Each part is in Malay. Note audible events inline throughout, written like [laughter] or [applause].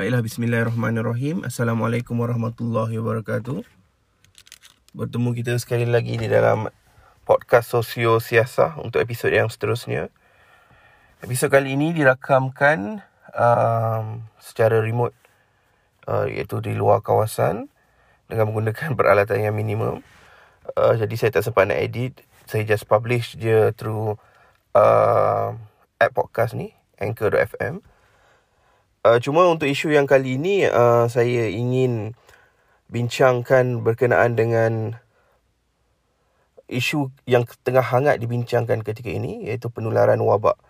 Baiklah, bismillahirrahmanirrahim. Assalamualaikum warahmatullahi wabarakatuh. Bertemu kita sekali lagi di dalam podcast Sosio Siasah untuk episod yang seterusnya. Episod kali ini dirakamkan um, secara remote uh, iaitu di luar kawasan dengan menggunakan [laughs] peralatan yang minimum. Uh, jadi saya tak sempat nak edit. Saya just publish je through uh, app podcast ni, Anchor.fm. Uh, cuma untuk isu yang kali ini uh, saya ingin bincangkan berkenaan dengan isu yang tengah hangat dibincangkan ketika ini iaitu penularan wabak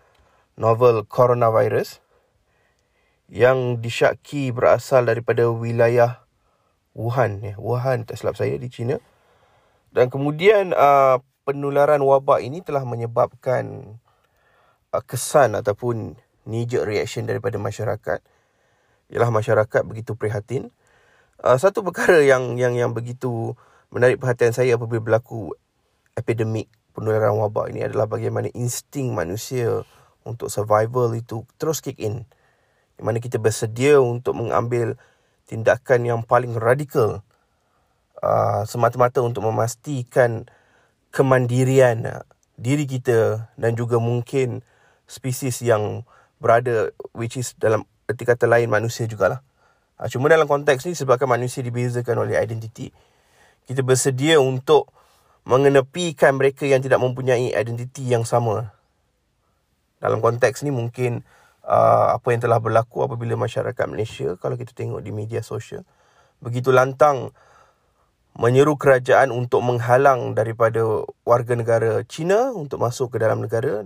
novel coronavirus yang disyaki berasal daripada wilayah Wuhan ya Wuhan tak silap saya di China. Dan kemudian uh, penularan wabak ini telah menyebabkan uh, kesan ataupun knee jerk reaction daripada masyarakat. Ialah masyarakat begitu prihatin. Uh, satu perkara yang yang yang begitu menarik perhatian saya apabila berlaku epidemik penularan wabak ini adalah bagaimana insting manusia untuk survival itu terus kick in. Di mana kita bersedia untuk mengambil tindakan yang paling radikal uh, semata-mata untuk memastikan kemandirian uh, diri kita dan juga mungkin spesies yang berada which is dalam erti kata lain manusia jugalah. Ha, cuma dalam konteks ni sebabkan manusia dibezakan oleh identiti, kita bersedia untuk mengenepikan mereka yang tidak mempunyai identiti yang sama. Dalam konteks ni mungkin uh, apa yang telah berlaku apabila masyarakat Malaysia kalau kita tengok di media sosial begitu lantang menyeru kerajaan untuk menghalang daripada warga negara China untuk masuk ke dalam negara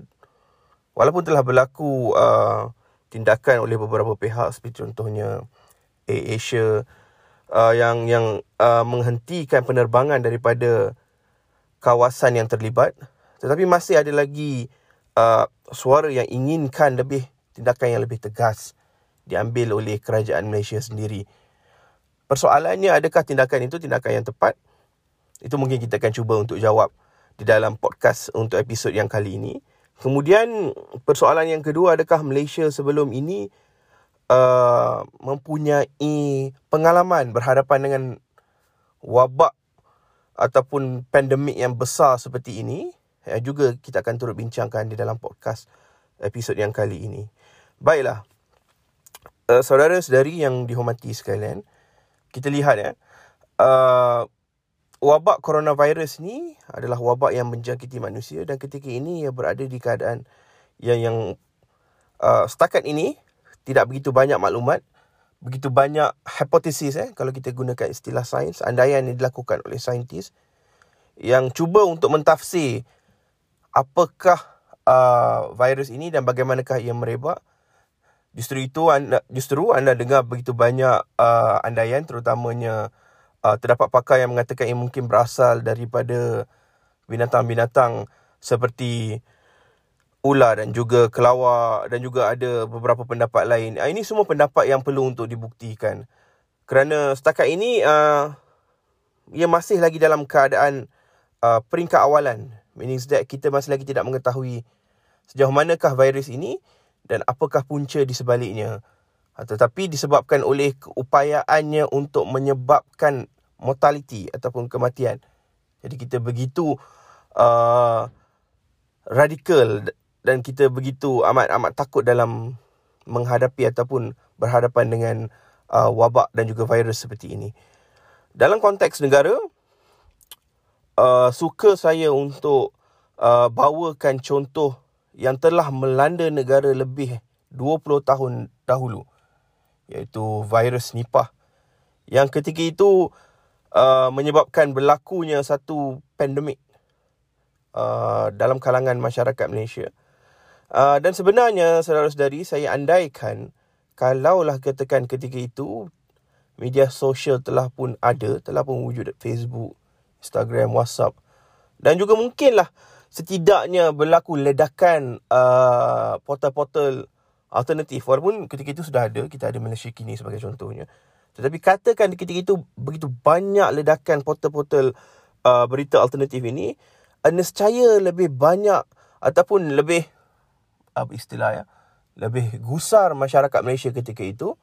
walaupun telah berlaku uh, tindakan oleh beberapa pihak seperti contohnya Air Asia uh, yang yang uh, menghentikan penerbangan daripada kawasan yang terlibat tetapi masih ada lagi uh, suara yang inginkan lebih tindakan yang lebih tegas diambil oleh kerajaan Malaysia sendiri. Persoalannya adakah tindakan itu tindakan yang tepat? Itu mungkin kita akan cuba untuk jawab di dalam podcast untuk episod yang kali ini Kemudian persoalan yang kedua adakah Malaysia sebelum ini uh, mempunyai pengalaman berhadapan dengan wabak ataupun pandemik yang besar seperti ini yang juga kita akan turut bincangkan di dalam podcast episod yang kali ini. Baiklah. Uh, saudara-saudari yang dihormati sekalian, kita lihat ya. Uh, wabak coronavirus ni adalah wabak yang menjangkiti manusia dan ketika ini ia berada di keadaan yang yang uh, setakat ini tidak begitu banyak maklumat begitu banyak hipotesis eh kalau kita gunakan istilah sains andaian yang dilakukan oleh saintis yang cuba untuk mentafsir apakah uh, virus ini dan bagaimanakah ia merebak. Justru itu anda justru anda dengar begitu banyak uh, andaian terutamanya uh, terdapat pakar yang mengatakan ia mungkin berasal daripada binatang-binatang seperti ular dan juga kelawar dan juga ada beberapa pendapat lain. Uh, ini semua pendapat yang perlu untuk dibuktikan. Kerana setakat ini uh, ia masih lagi dalam keadaan uh, peringkat awalan. Meaning that kita masih lagi tidak mengetahui sejauh manakah virus ini dan apakah punca di sebaliknya. Tetapi disebabkan oleh keupayaannya untuk menyebabkan mortality ataupun kematian. Jadi kita begitu uh, radikal dan kita begitu amat-amat takut dalam menghadapi ataupun berhadapan dengan uh, wabak dan juga virus seperti ini. Dalam konteks negara, uh, suka saya untuk uh, bawakan contoh yang telah melanda negara lebih 20 tahun dahulu iaitu virus Nipah yang ketika itu uh, menyebabkan berlakunya satu pandemik uh, dalam kalangan masyarakat Malaysia. Uh, dan sebenarnya saudara-saudari saya andaikan kalaulah katakan ketika itu media sosial telah pun ada, telah pun wujud Facebook, Instagram, WhatsApp dan juga mungkinlah setidaknya berlaku ledakan uh, portal-portal alternatif walaupun ketika itu sudah ada kita ada Malaysia kini sebagai contohnya tetapi katakan ketika itu begitu banyak ledakan portal-portal uh, berita alternatif ini, nescaya lebih banyak ataupun lebih apa istilah ya, lebih gusar masyarakat Malaysia ketika itu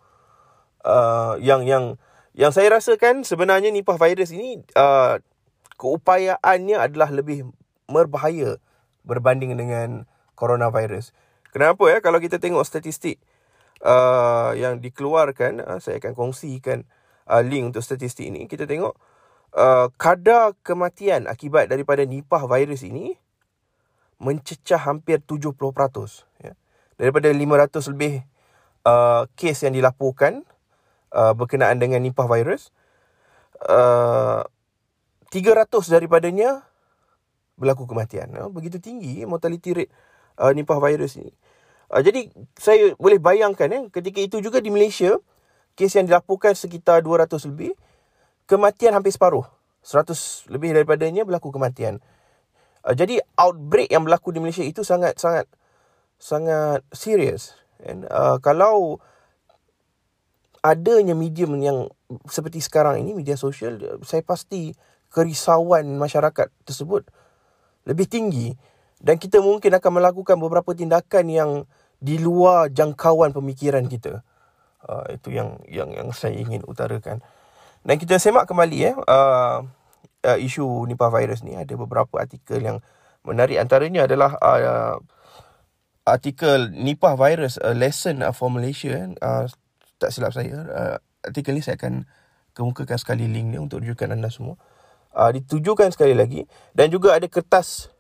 uh, yang yang yang saya rasakan sebenarnya nipah virus ini uh, keupayaannya adalah lebih berbahaya berbanding dengan coronavirus. Kenapa ya? Kalau kita tengok statistik uh, yang dikeluarkan, uh, saya akan kongsikan uh, link untuk statistik ini. Kita tengok uh, kadar kematian akibat daripada nipah virus ini mencecah hampir 70%. Ya. Daripada 500 lebih uh, kes yang dilaporkan uh, berkenaan dengan nipah virus, uh, 300 daripadanya berlaku kematian. Uh, begitu tinggi mortality rate uh, nipah virus ini. Uh, jadi saya boleh bayangkan ya, ketika itu juga di Malaysia, kes yang dilaporkan sekitar 200 lebih, kematian hampir separuh. 100 lebih daripadanya berlaku kematian. Uh, jadi outbreak yang berlaku di Malaysia itu sangat sangat sangat serius. And uh, kalau adanya medium yang seperti sekarang ini media sosial, saya pasti kerisauan masyarakat tersebut lebih tinggi dan kita mungkin akan melakukan beberapa tindakan yang di luar jangkauan pemikiran kita. Uh, itu yang yang yang saya ingin utarakan. Dan kita semak kembali eh uh, uh, isu Nipah virus ni. Ada beberapa artikel yang menarik. Antaranya adalah uh, artikel Nipah virus a lesson for Malaysia uh, tak silap saya. Uh, artikel ni saya akan kemukakan sekali link ni untuk rujukan anda semua. Uh, ditujukan sekali lagi. Dan juga ada kertas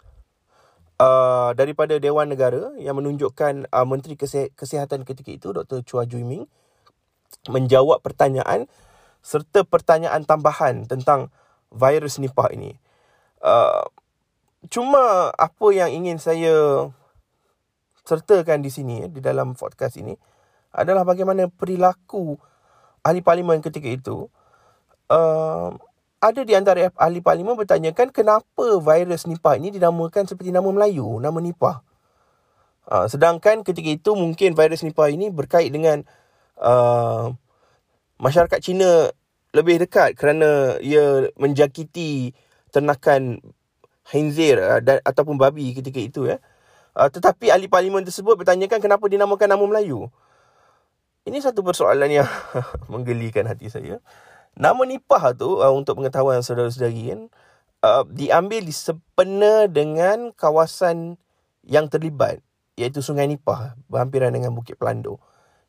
uh, daripada Dewan Negara yang menunjukkan uh, Menteri Kesihatan ketika itu Dr. Chua Jui Ming menjawab pertanyaan serta pertanyaan tambahan tentang virus Nipah ini. Uh, cuma apa yang ingin saya sertakan di sini di dalam podcast ini adalah bagaimana perilaku ahli parlimen ketika itu uh, ada di antara ahli parlimen bertanyakan kenapa virus Nipah ini dinamakan seperti nama Melayu, nama Nipah. Uh, sedangkan ketika itu mungkin virus Nipah ini berkait dengan uh, masyarakat Cina lebih dekat kerana ia menjakiti ternakan khinzir uh, dan ataupun babi ketika itu ya. Uh, tetapi ahli parlimen tersebut bertanyakan kenapa dinamakan nama Melayu. Ini satu persoalan yang [laughs] menggelikan hati saya. Nama Nipah tu uh, untuk pengetahuan saudara-saudari kan uh, diambil di sepena dengan kawasan yang terlibat iaitu Sungai Nipah berhampiran dengan Bukit Pelando.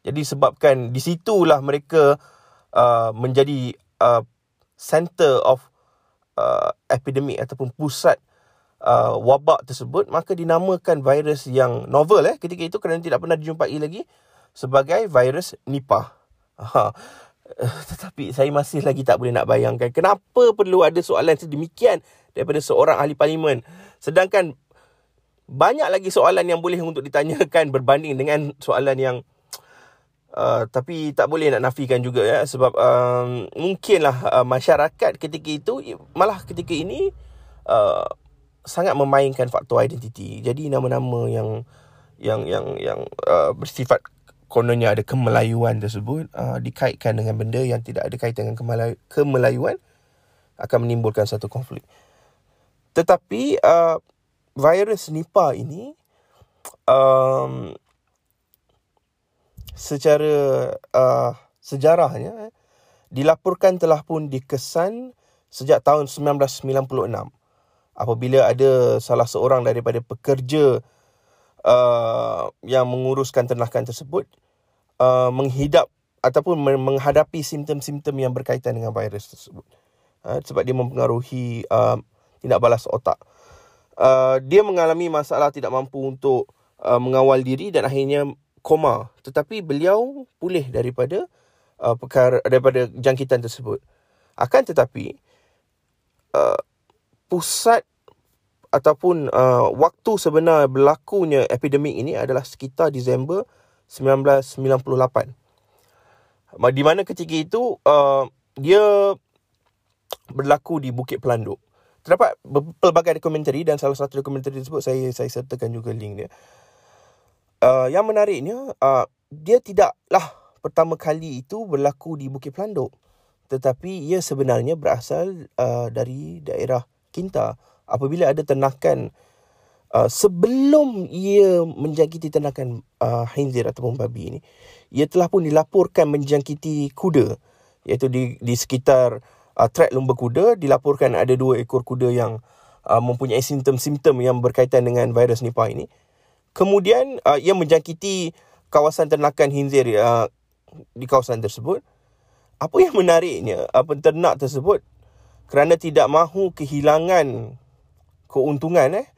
Jadi sebabkan di situlah mereka Uh, menjadi uh, center of uh, epidemic ataupun pusat uh, wabak tersebut maka dinamakan virus yang novel eh ketika itu kerana tidak pernah dijumpai lagi sebagai virus Nipah. Ha. Tetapi saya masih lagi tak boleh nak bayangkan kenapa perlu ada soalan sedemikian daripada seorang ahli parlimen sedangkan banyak lagi soalan yang boleh untuk ditanyakan berbanding dengan soalan yang Uh, tapi tak boleh nak nafikan juga ya sebab um, mungkinlah uh, masyarakat ketika itu malah ketika ini uh, sangat memainkan faktor identiti. Jadi nama-nama yang yang yang yang uh, bersifat kononnya ada kemelayuan tersebut uh, dikaitkan dengan benda yang tidak ada kaitan dengan kemelayu, kemelayuan akan menimbulkan satu konflik. Tetapi uh, virus Nipah ini um, secara uh, sejarahnya eh, dilaporkan telah pun dikesan sejak tahun 1996 apabila ada salah seorang daripada pekerja uh, yang menguruskan ternakan tersebut uh, menghidap ataupun menghadapi simptom-simptom yang berkaitan dengan virus tersebut. Uh, sebab dia mempengaruhi uh, tindak balas otak. Uh, dia mengalami masalah tidak mampu untuk uh, mengawal diri dan akhirnya koma. Tetapi beliau pulih daripada uh, perkara daripada jangkitan tersebut. Akan tetapi uh, pusat ataupun uh, waktu sebenar berlakunya epidemik ini adalah sekitar Disember 1998 di mana ketika itu uh, dia berlaku di Bukit Pelanduk. Terdapat pelbagai dokumentari dan salah satu dokumentari tersebut saya saya sertakan juga link dia. Uh, yang menariknya uh, dia tidaklah pertama kali itu berlaku di Bukit Pelanduk. Tetapi ia sebenarnya berasal uh, dari daerah Kinta. Apabila ada ternakan uh, sebelum ia menjangkiti ternakan uh, khinzir ataupun babi ini ia telah pun dilaporkan menjangkiti kuda. Iaitu di di sekitar uh, trek lumba kuda dilaporkan ada dua ekor kuda yang uh, mempunyai simptom-simptom yang berkaitan dengan virus Nipah ini. Kemudian uh, ia menjangkiti kawasan ternakan khinzir uh, di kawasan tersebut. Apa yang menariknya uh, penternak tersebut kerana tidak mahu kehilangan keuntungan eh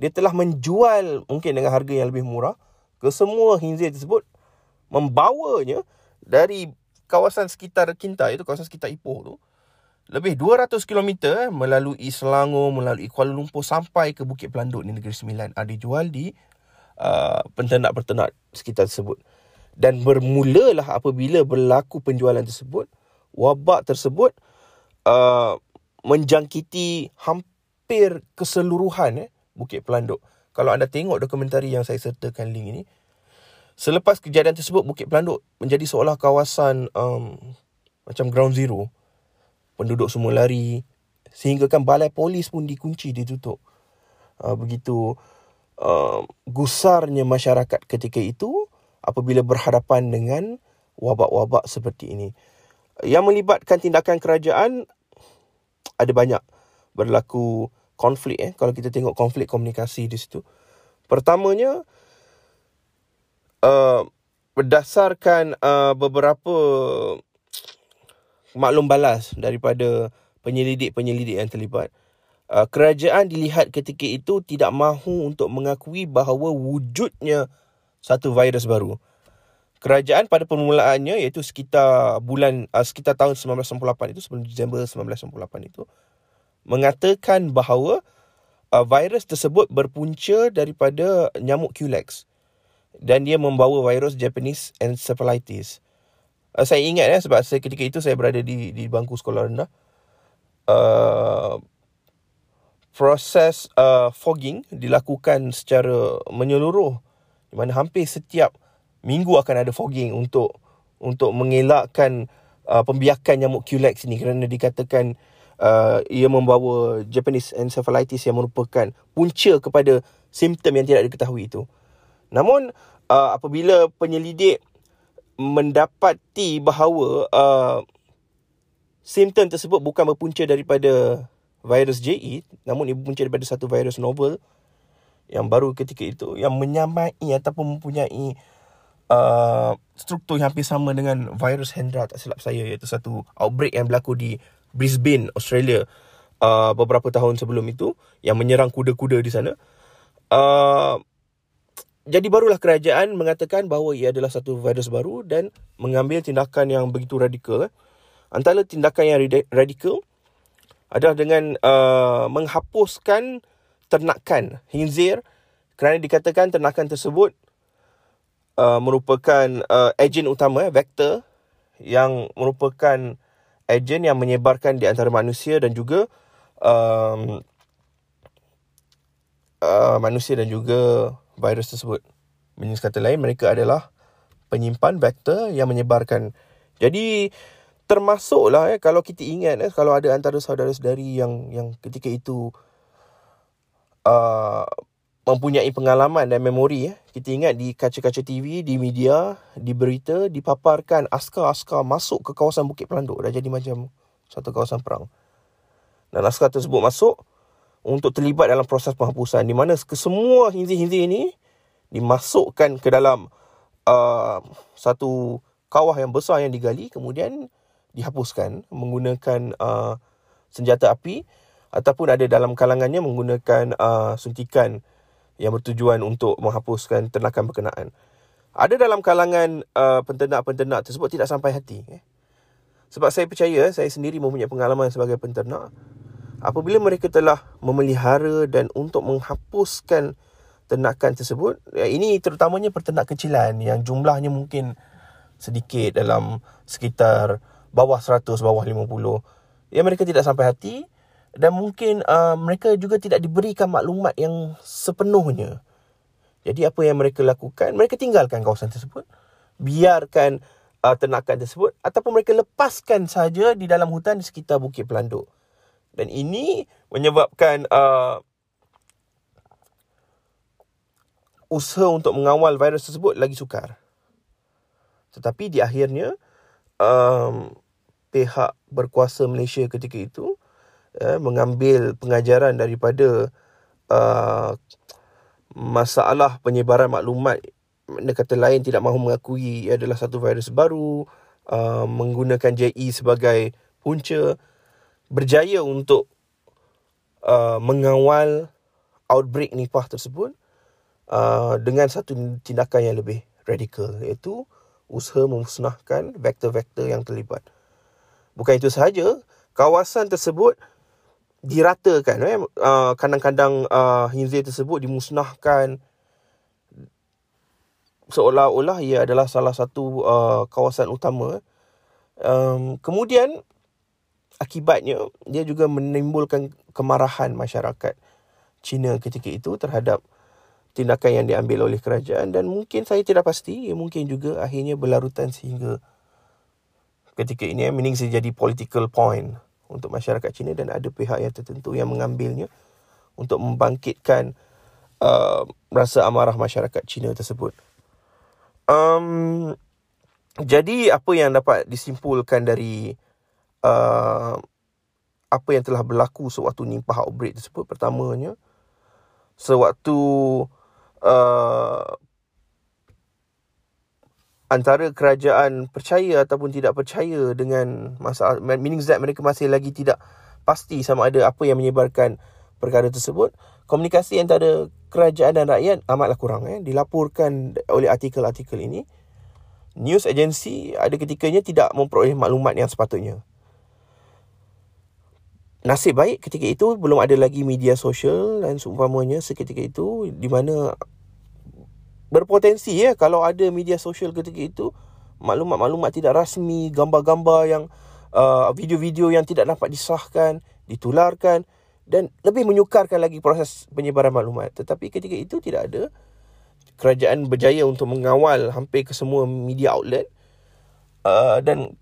dia telah menjual mungkin dengan harga yang lebih murah ke semua khinzir tersebut membawanya dari kawasan sekitar Kinta itu kawasan sekitar Ipoh tu lebih 200 km eh, melalui Selangor melalui Kuala Lumpur sampai ke Bukit Pelanduk di Negeri Sembilan ada jual di uh, penternak-penternak sekitar tersebut. Dan bermulalah apabila berlaku penjualan tersebut wabak tersebut uh, menjangkiti hampir keseluruhan eh, Bukit Pelanduk. Kalau anda tengok dokumentari yang saya sertakan link ini selepas kejadian tersebut Bukit Pelanduk menjadi seolah kawasan um, macam ground zero. Penduduk semua lari sehingga kan balai polis pun dikunci ditutup. Uh, begitu uh, gusarnya masyarakat ketika itu apabila berhadapan dengan wabak-wabak seperti ini. Yang melibatkan tindakan kerajaan ada banyak berlaku konflik eh kalau kita tengok konflik komunikasi di situ. Pertamanya uh, berdasarkan uh, beberapa maklum balas daripada penyelidik-penyelidik yang terlibat. Uh, kerajaan dilihat ketika itu tidak mahu untuk mengakui bahawa wujudnya satu virus baru. Kerajaan pada permulaannya iaitu sekitar bulan uh, sekitar tahun 1998 itu sebelum Disember 1998 itu mengatakan bahawa uh, virus tersebut berpunca daripada nyamuk Culex dan dia membawa virus Japanese encephalitis. Uh, saya ingat ya sebab saya ketika itu saya berada di di bangku sekolah rendah. Uh, proses uh, fogging dilakukan secara menyeluruh di mana hampir setiap minggu akan ada fogging untuk untuk mengelakkan uh, pembiakan nyamuk Culex ini kerana dikatakan uh, ia membawa Japanese encephalitis yang merupakan punca kepada simptom yang tidak diketahui itu. Namun uh, apabila penyelidik mendapati bahawa uh, simptom tersebut bukan berpunca daripada virus JE namun ia berpunca daripada satu virus novel yang baru ketika itu yang menyamai ataupun mempunyai uh, struktur yang hampir sama dengan virus Hendra tak silap saya iaitu satu outbreak yang berlaku di Brisbane, Australia uh, beberapa tahun sebelum itu yang menyerang kuda-kuda di sana. Uh, jadi barulah kerajaan mengatakan bahawa ia adalah satu virus baru dan mengambil tindakan yang begitu radikal. Eh. Antara tindakan yang radikal adalah dengan uh, menghapuskan ternakan hinzir kerana dikatakan ternakan tersebut uh, merupakan uh, ejen utama eh, vektor yang merupakan ejen yang menyebarkan di antara manusia dan juga um, uh, manusia dan juga virus tersebut. Dengan kata lain mereka adalah penyimpan vektor yang menyebarkan. Jadi termasuklah eh kalau kita ingat eh kalau ada antara saudara-saudari yang yang ketika itu uh, mempunyai pengalaman dan memori ya. Kita ingat di kaca-kaca TV, di media, di berita dipaparkan askar-askar masuk ke kawasan Bukit Pelanduk dah jadi macam satu kawasan perang. Dan askar tersebut masuk untuk terlibat dalam proses penghapusan di mana kesemua hinzi-hinzi ini dimasukkan ke dalam uh, satu kawah yang besar yang digali kemudian dihapuskan menggunakan uh, senjata api ataupun ada dalam kalangannya menggunakan uh, suntikan yang bertujuan untuk menghapuskan ternakan berkenaan. Ada dalam kalangan uh, penternak-penternak tersebut tidak sampai hati. Eh. Sebab saya percaya, saya sendiri mempunyai pengalaman sebagai penternak. Apabila mereka telah memelihara dan untuk menghapuskan ternakan tersebut, ya, ini terutamanya peternak kecilan yang jumlahnya mungkin sedikit dalam sekitar bawah 100, bawah 50. Ya mereka tidak sampai hati dan mungkin uh, mereka juga tidak diberikan maklumat yang sepenuhnya. Jadi apa yang mereka lakukan? Mereka tinggalkan kawasan tersebut. Biarkan uh, ternakan tersebut ataupun mereka lepaskan saja di dalam hutan di sekitar Bukit Pelanduk. Dan ini menyebabkan uh, usaha untuk mengawal virus tersebut lagi sukar. Tetapi di akhirnya um, pihak berkuasa Malaysia ketika itu uh, mengambil pengajaran daripada uh, masalah penyebaran maklumat dengan kata lain tidak mahu mengakui ia adalah satu virus baru uh, menggunakan JE sebagai punca berjaya untuk uh, mengawal outbreak nipah tersebut uh, dengan satu tindakan yang lebih radikal iaitu usaha memusnahkan vektor-vektor yang terlibat. Bukan itu sahaja, kawasan tersebut diratakan. Eh uh, kandang-kandang uh, hinzir tersebut dimusnahkan. Seolah-olah ia adalah salah satu uh, kawasan utama. Um, kemudian akibatnya dia juga menimbulkan kemarahan masyarakat Cina ketika itu terhadap tindakan yang diambil oleh kerajaan. Dan mungkin saya tidak pasti ia mungkin juga akhirnya berlarutan sehingga ketika ini eh, meaning jadi political point untuk masyarakat Cina dan ada pihak yang tertentu yang mengambilnya untuk membangkitkan uh, rasa amarah masyarakat Cina tersebut. Um, jadi apa yang dapat disimpulkan dari uh, apa yang telah berlaku sewaktu nimpah outbreak tersebut pertamanya sewaktu uh, antara kerajaan percaya ataupun tidak percaya dengan masalah meaning that mereka masih lagi tidak pasti sama ada apa yang menyebarkan perkara tersebut komunikasi antara kerajaan dan rakyat amatlah kurang eh. Dilaporkan oleh artikel-artikel ini news agency ada ketikanya tidak memperoleh maklumat yang sepatutnya. Nasib baik ketika itu belum ada lagi media sosial dan seumpamanya seketika itu di mana berpotensi ya kalau ada media sosial ketika itu maklumat-maklumat tidak rasmi, gambar-gambar yang uh, video-video yang tidak dapat disahkan, ditularkan dan lebih menyukarkan lagi proses penyebaran maklumat. Tetapi ketika itu tidak ada kerajaan berjaya untuk mengawal hampir ke semua media outlet uh, dan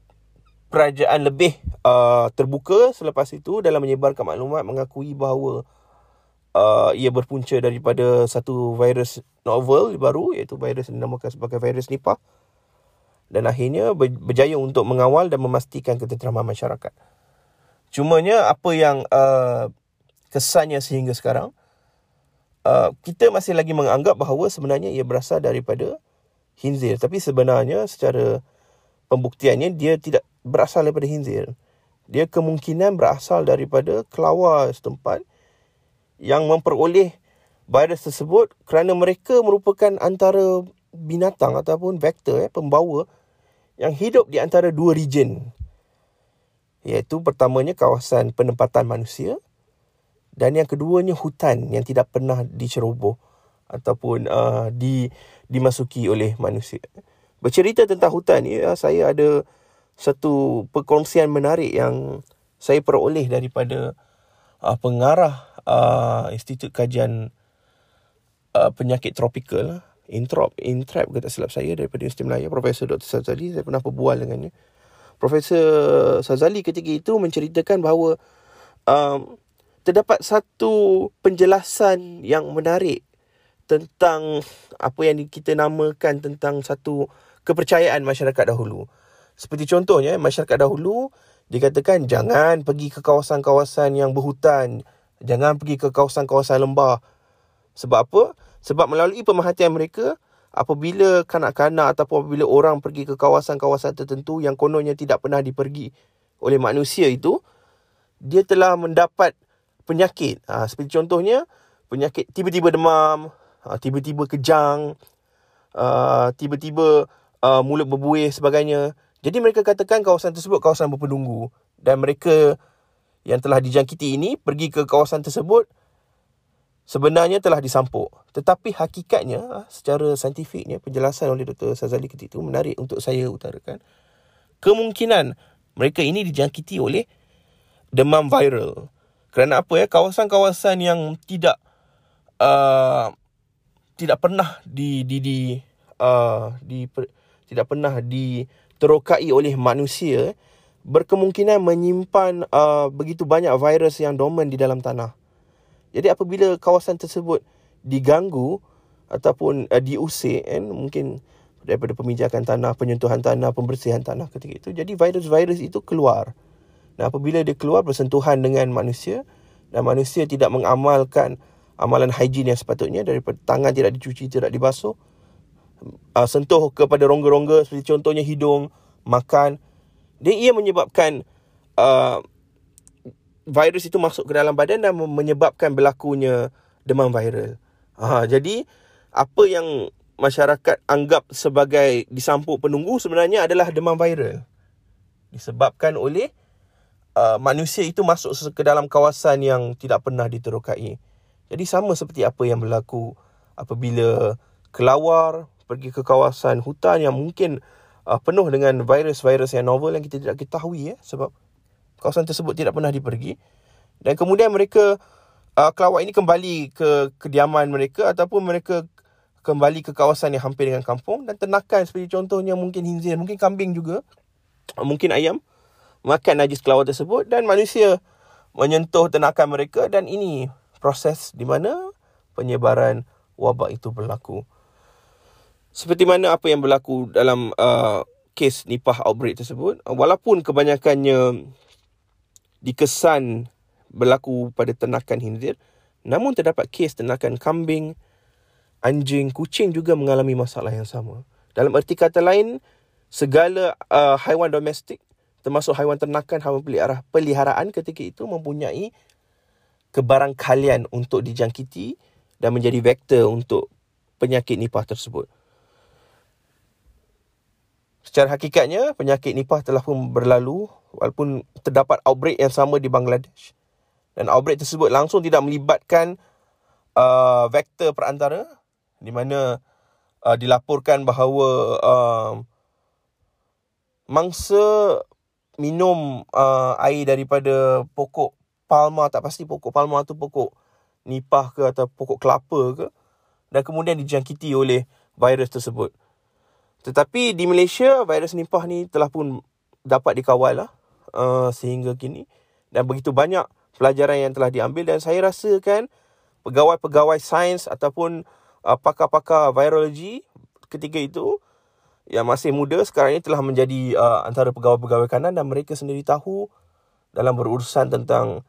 kerajaan lebih uh, terbuka selepas itu dalam menyebarkan maklumat mengakui bahawa uh, ia berpunca daripada satu virus novel baru iaitu virus yang dinamakan sebagai virus Nipah dan akhirnya berjaya untuk mengawal dan memastikan ketenteraman masyarakat. Cumanya apa yang uh, kesannya sehingga sekarang uh, kita masih lagi menganggap bahawa sebenarnya ia berasal daripada hinzir tapi sebenarnya secara pembuktiannya dia tidak berasal daripada hinzir. Dia kemungkinan berasal daripada kelawar setempat yang memperoleh virus tersebut kerana mereka merupakan antara binatang ataupun vektor eh, pembawa yang hidup di antara dua region iaitu pertamanya kawasan penempatan manusia dan yang keduanya hutan yang tidak pernah diceroboh ataupun uh, di dimasuki oleh manusia. Bercerita tentang hutan ya saya ada satu perkongsian menarik yang saya peroleh daripada uh, pengarah uh, Institut Kajian uh, Penyakit Tropikal Introp, Intrap kata silap saya daripada Universiti Melaya Profesor Dr. Sazali saya pernah berbual dengannya Profesor Sazali ketika itu menceritakan bahawa um, terdapat satu penjelasan yang menarik tentang apa yang kita namakan tentang satu kepercayaan masyarakat dahulu. Seperti contohnya masyarakat dahulu dikatakan jangan pergi ke kawasan-kawasan yang berhutan, jangan pergi ke kawasan-kawasan lembah. Sebab apa? Sebab melalui pemerhatian mereka, apabila kanak-kanak ataupun apabila orang pergi ke kawasan-kawasan tertentu yang kononnya tidak pernah dipergi oleh manusia itu, dia telah mendapat penyakit. Ha, seperti contohnya, penyakit tiba-tiba demam, ha, tiba-tiba kejang, uh, tiba-tiba uh, mulut berbuih sebagainya. Jadi mereka katakan kawasan tersebut kawasan berpendunggu dan mereka yang telah dijangkiti ini pergi ke kawasan tersebut sebenarnya telah disampuk. Tetapi hakikatnya ah, secara saintifiknya penjelasan oleh Dr. Sazali ketika itu menarik untuk saya utarakan. Kemungkinan mereka ini dijangkiti oleh demam viral. Kerana apa ya? Kawasan-kawasan yang tidak uh, tidak pernah di di di uh, di tidak pernah di terokai oleh manusia berkemungkinan menyimpan uh, begitu banyak virus yang dorman di dalam tanah. Jadi apabila kawasan tersebut diganggu ataupun uh, diusik kan mungkin daripada pemijakan tanah, penyentuhan tanah, pembersihan tanah ketika itu. Jadi virus-virus itu keluar. Dan apabila dia keluar bersentuhan dengan manusia dan manusia tidak mengamalkan amalan higien yang sepatutnya daripada tangan tidak dicuci, tidak dibasuh, uh, sentuh kepada rongga-rongga seperti contohnya hidung, makan, dia ia menyebabkan uh, virus itu masuk ke dalam badan dan menyebabkan berlakunya demam viral. Ha, jadi apa yang masyarakat anggap sebagai disampuk penunggu sebenarnya adalah demam viral. Disebabkan oleh uh, manusia itu masuk ke dalam kawasan yang tidak pernah diterokai. Jadi sama seperti apa yang berlaku apabila kelawar pergi ke kawasan hutan yang mungkin uh, penuh dengan virus-virus yang novel yang kita tidak ketahui ya sebab kawasan tersebut tidak pernah dipergi dan kemudian mereka uh, kelawar ini kembali ke kediaman mereka ataupun mereka kembali ke kawasan yang hampir dengan kampung dan ternakan seperti contohnya mungkin hinzir mungkin kambing juga mungkin ayam makan najis kelawar tersebut dan manusia menyentuh ternakan mereka dan ini proses di mana penyebaran wabak itu berlaku. Seperti mana apa yang berlaku dalam uh, kes nipah outbreak tersebut, walaupun kebanyakannya dikesan berlaku pada ternakan hinzir, namun terdapat kes ternakan kambing, anjing, kucing juga mengalami masalah yang sama. Dalam erti kata lain, segala uh, haiwan domestik termasuk haiwan ternakan, haiwan pelihara, peliharaan ketika itu mempunyai kebarangkalian untuk dijangkiti dan menjadi vektor untuk penyakit nipah tersebut. Secara hakikatnya, penyakit nipah telah pun berlalu walaupun terdapat outbreak yang sama di Bangladesh. Dan outbreak tersebut langsung tidak melibatkan uh, vektor perantara di mana uh, dilaporkan bahawa uh, mangsa minum uh, air daripada pokok palma, tak pasti pokok palma tu pokok nipah ke atau pokok kelapa ke dan kemudian dijangkiti oleh virus tersebut. Tetapi di Malaysia virus nipah ni telah pun dapat dikawal lah uh, sehingga kini dan begitu banyak pelajaran yang telah diambil dan saya rasa kan pegawai-pegawai sains ataupun uh, pakar-pakar virologi ketika itu yang masih muda sekarang ini telah menjadi uh, antara pegawai-pegawai kanan dan mereka sendiri tahu dalam berurusan tentang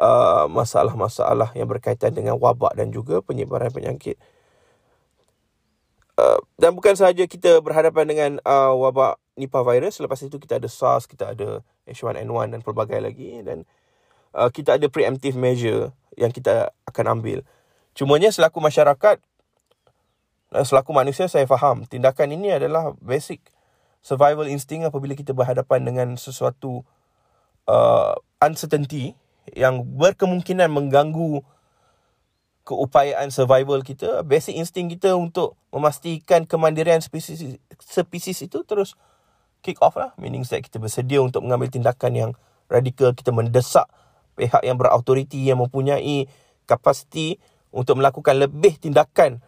uh, masalah-masalah yang berkaitan dengan wabak dan juga penyebaran penyakit. Uh, dan bukan sahaja kita berhadapan dengan uh, wabak Nipah virus, selepas itu kita ada SARS, kita ada H1N1 dan pelbagai lagi dan uh, kita ada preemptive measure yang kita akan ambil. Cumanya selaku masyarakat dan selaku manusia saya faham tindakan ini adalah basic survival instinct apabila kita berhadapan dengan sesuatu uh, uncertainty yang berkemungkinan mengganggu keupayaan survival kita, basic instinct kita untuk memastikan kemandirian spesies, spesies itu terus kick off lah. Meaning that kita bersedia untuk mengambil tindakan yang radikal, kita mendesak pihak yang berautoriti yang mempunyai kapasiti untuk melakukan lebih tindakan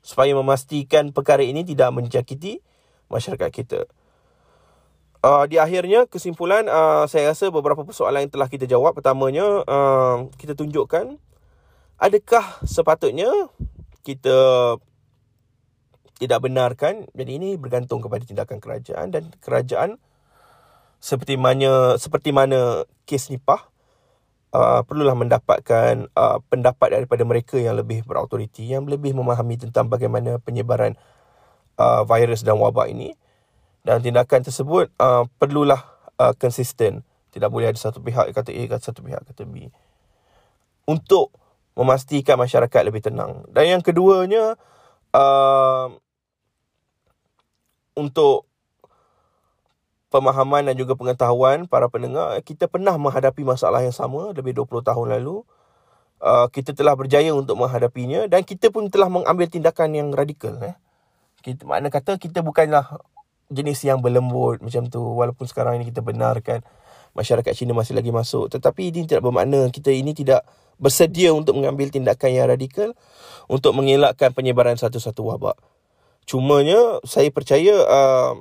supaya memastikan perkara ini tidak menjangkiti masyarakat kita. Uh, di akhirnya kesimpulan uh, saya rasa beberapa persoalan yang telah kita jawab pertamanya uh, kita tunjukkan adakah sepatutnya kita tidak benarkan? Jadi ini bergantung kepada tindakan kerajaan dan kerajaan seperti mana seperti mana kes nipah uh, perlulah mendapatkan uh, pendapat daripada mereka yang lebih berautoriti yang lebih memahami tentang bagaimana penyebaran uh, virus dan wabak ini. Dan tindakan tersebut uh, perlulah uh, konsisten. Tidak boleh ada satu pihak kata A kata satu pihak kata B. Untuk memastikan masyarakat lebih tenang. Dan yang keduanya, uh, untuk pemahaman dan juga pengetahuan para pendengar, kita pernah menghadapi masalah yang sama lebih 20 tahun lalu. Uh, kita telah berjaya untuk menghadapinya dan kita pun telah mengambil tindakan yang radikal. Eh. Kita, makna kata kita bukanlah jenis yang berlembut macam tu walaupun sekarang ini kita benarkan masyarakat Cina masih lagi masuk tetapi ini tidak bermakna kita ini tidak bersedia untuk mengambil tindakan yang radikal untuk mengelakkan penyebaran satu-satu wabak. Cumanya saya percaya uh,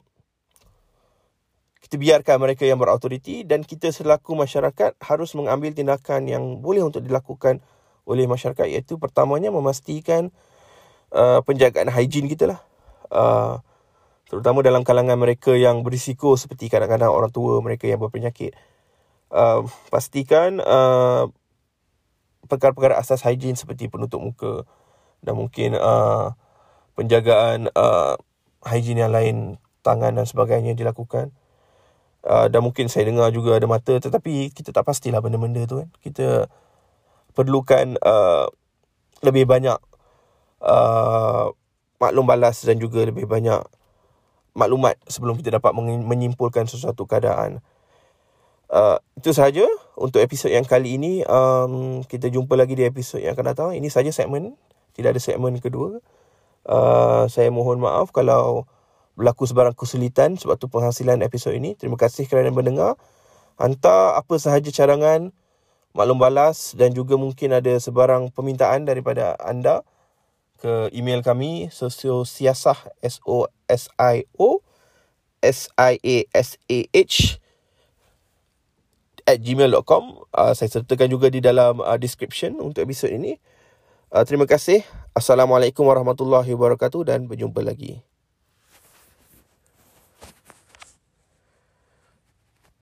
kita biarkan mereka yang berautoriti dan kita selaku masyarakat harus mengambil tindakan yang boleh untuk dilakukan oleh masyarakat iaitu pertamanya memastikan uh, penjagaan higien kita lah. Uh, terutama dalam kalangan mereka yang berisiko seperti kadang-kadang orang tua mereka yang berpenyakit. Uh, pastikan uh, perkara-perkara asas higien seperti penutup muka dan mungkin uh, penjagaan uh, higien yang lain tangan dan sebagainya dilakukan. Uh, dan mungkin saya dengar juga ada mata tetapi kita tak pastilah benda-benda tu kan. Kita perlukan uh, lebih banyak uh, maklum balas dan juga lebih banyak maklumat sebelum kita dapat menyimpulkan sesuatu keadaan. Uh, itu sahaja untuk episod yang kali ini. Um, kita jumpa lagi di episod yang akan datang. Ini saja segmen. Tidak ada segmen kedua. Uh, saya mohon maaf kalau berlaku sebarang kesulitan sebab tu penghasilan episod ini. Terima kasih kerana mendengar. Hantar apa sahaja cadangan, maklum balas dan juga mungkin ada sebarang permintaan daripada anda ke email kami sosiosiasah s o s i o s i a s a h at gmail.com uh, saya sertakan juga di dalam uh, description untuk episod ini. Uh, terima kasih. Assalamualaikum warahmatullahi wabarakatuh dan berjumpa lagi